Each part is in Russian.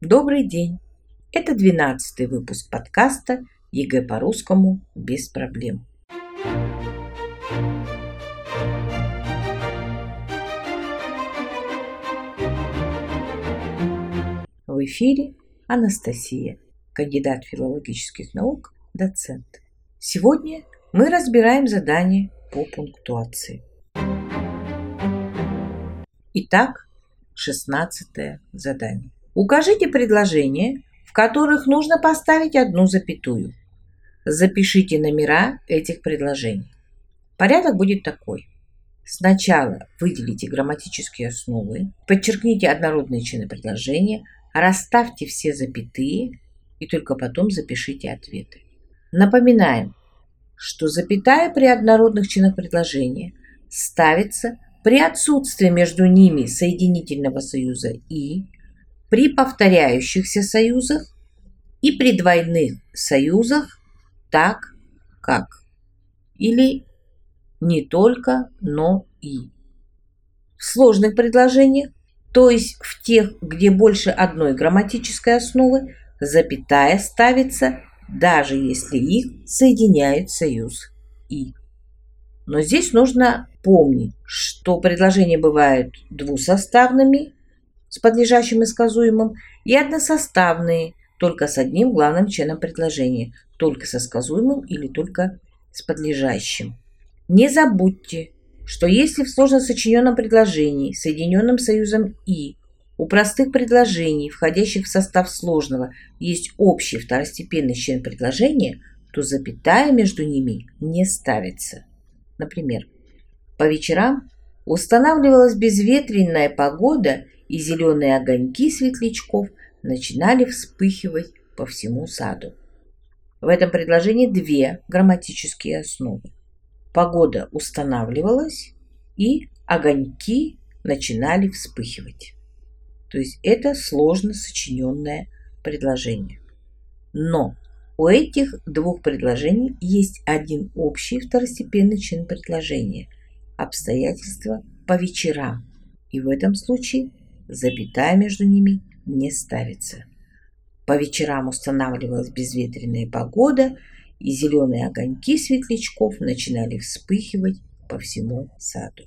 Добрый день! Это двенадцатый выпуск подкаста ЕГЭ по-русскому без проблем. В эфире Анастасия, кандидат филологических наук, доцент. Сегодня мы разбираем задание по пунктуации. Итак, шестнадцатое задание. Укажите предложения, в которых нужно поставить одну запятую. Запишите номера этих предложений. Порядок будет такой. Сначала выделите грамматические основы, подчеркните однородные чины предложения, расставьте все запятые и только потом запишите ответы. Напоминаем, что запятая при однородных чинах предложения ставится при отсутствии между ними соединительного союза «и», при повторяющихся союзах и при двойных союзах так, как. Или не только, но и. В сложных предложениях, то есть в тех, где больше одной грамматической основы, запятая ставится, даже если их соединяет союз «и». Но здесь нужно помнить, что предложения бывают двусоставными с подлежащим и сказуемым и односоставные, только с одним главным членом предложения, только со сказуемым или только с подлежащим. Не забудьте, что если в сложно сочиненном предложении, соединенном союзом «и», у простых предложений, входящих в состав сложного, есть общий второстепенный член предложения, то запятая между ними не ставится. Например, по вечерам устанавливалась безветренная погода и зеленые огоньки светлячков начинали вспыхивать по всему саду. В этом предложении две грамматические основы. Погода устанавливалась, и огоньки начинали вспыхивать. То есть это сложно сочиненное предложение. Но у этих двух предложений есть один общий второстепенный чин предложения – обстоятельства по вечерам. И в этом случае запятая между ними не ставится. По вечерам устанавливалась безветренная погода, и зеленые огоньки светлячков начинали вспыхивать по всему саду.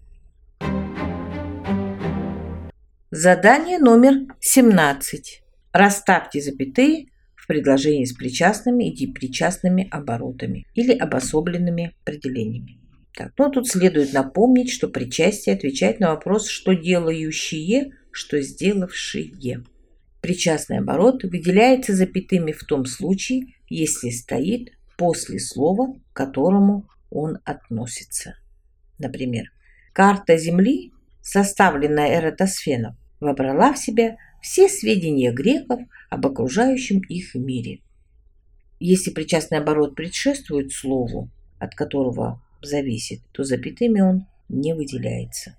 Задание номер 17. Расставьте запятые в предложении с причастными и депричастными оборотами или обособленными определениями. Так, ну тут следует напомнить, что причастие отвечает на вопрос «что делающие», что сделавшие. Причастный оборот выделяется запятыми в том случае, если стоит после слова, к которому он относится. Например, карта Земли, составленная Эратосфеном, вобрала в себя все сведения греков об окружающем их мире. Если причастный оборот предшествует слову, от которого зависит, то запятыми он не выделяется.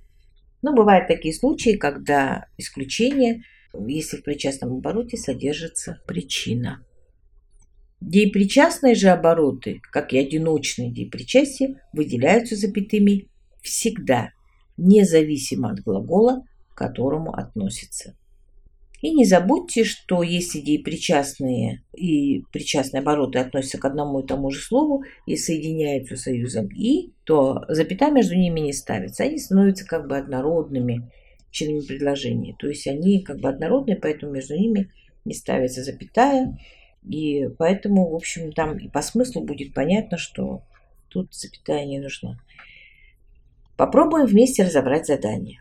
Но бывают такие случаи, когда исключение, если в причастном обороте содержится причина. Деепричастные же обороты, как и одиночные деепричастия, выделяются запятыми всегда, независимо от глагола, к которому относится. И не забудьте, что если деепричастные и причастные обороты относятся к одному и тому же слову и соединяются союзом «и», то запятая между ними не ставится. Они становятся как бы однородными членами предложения. То есть они как бы однородные, поэтому между ними не ставится запятая. И поэтому, в общем, там и по смыслу будет понятно, что тут запятая не нужна. Попробуем вместе разобрать задание.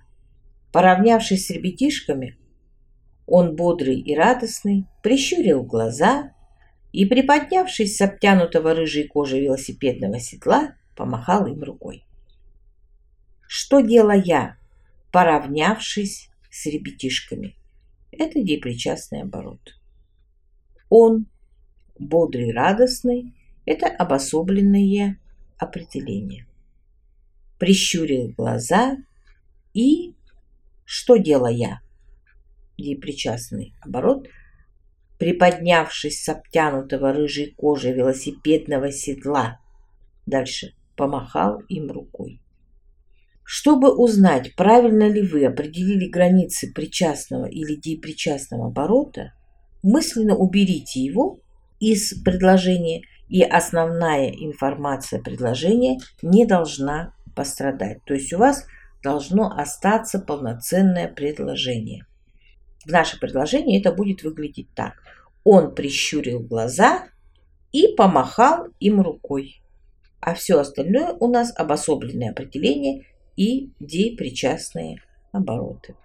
Поравнявшись с ребятишками, он бодрый и радостный, прищурил глаза и, приподнявшись с обтянутого рыжей кожей велосипедного седла, помахал им рукой. Что делая, поравнявшись с ребятишками? Это депричастный оборот. Он, бодрый радостный, это обособленные определения. Прищурил глаза и что делая? Непричастный оборот, приподнявшись с обтянутого рыжей кожей велосипедного седла. Дальше помахал им рукой. Чтобы узнать, правильно ли вы определили границы причастного или депричастного оборота, мысленно уберите его из предложения, и основная информация предложения не должна пострадать. То есть у вас должно остаться полноценное предложение. В наше предложение это будет выглядеть так. Он прищурил глаза и помахал им рукой. А все остальное у нас обособленные определения и депричастные обороты.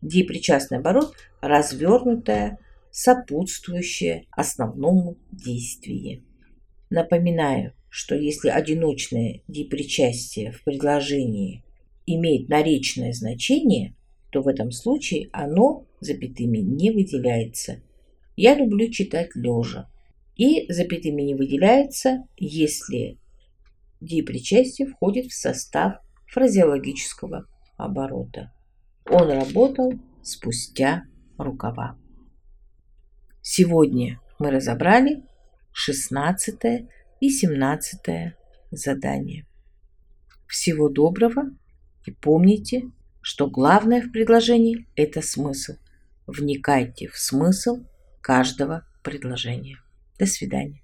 Депричастный оборот – развернутое, сопутствующее основному действию. Напоминаю, что если одиночное депричастие в предложении имеет наречное значение, то в этом случае оно запятыми не выделяется. Я люблю читать лежа. И запятыми не выделяется, если депричастие входит в состав фразеологического оборота. Он работал спустя рукава. Сегодня мы разобрали 16 и 17 задание. Всего доброго и помните, что главное в предложении – это смысл. Вникайте в смысл каждого предложения. До свидания.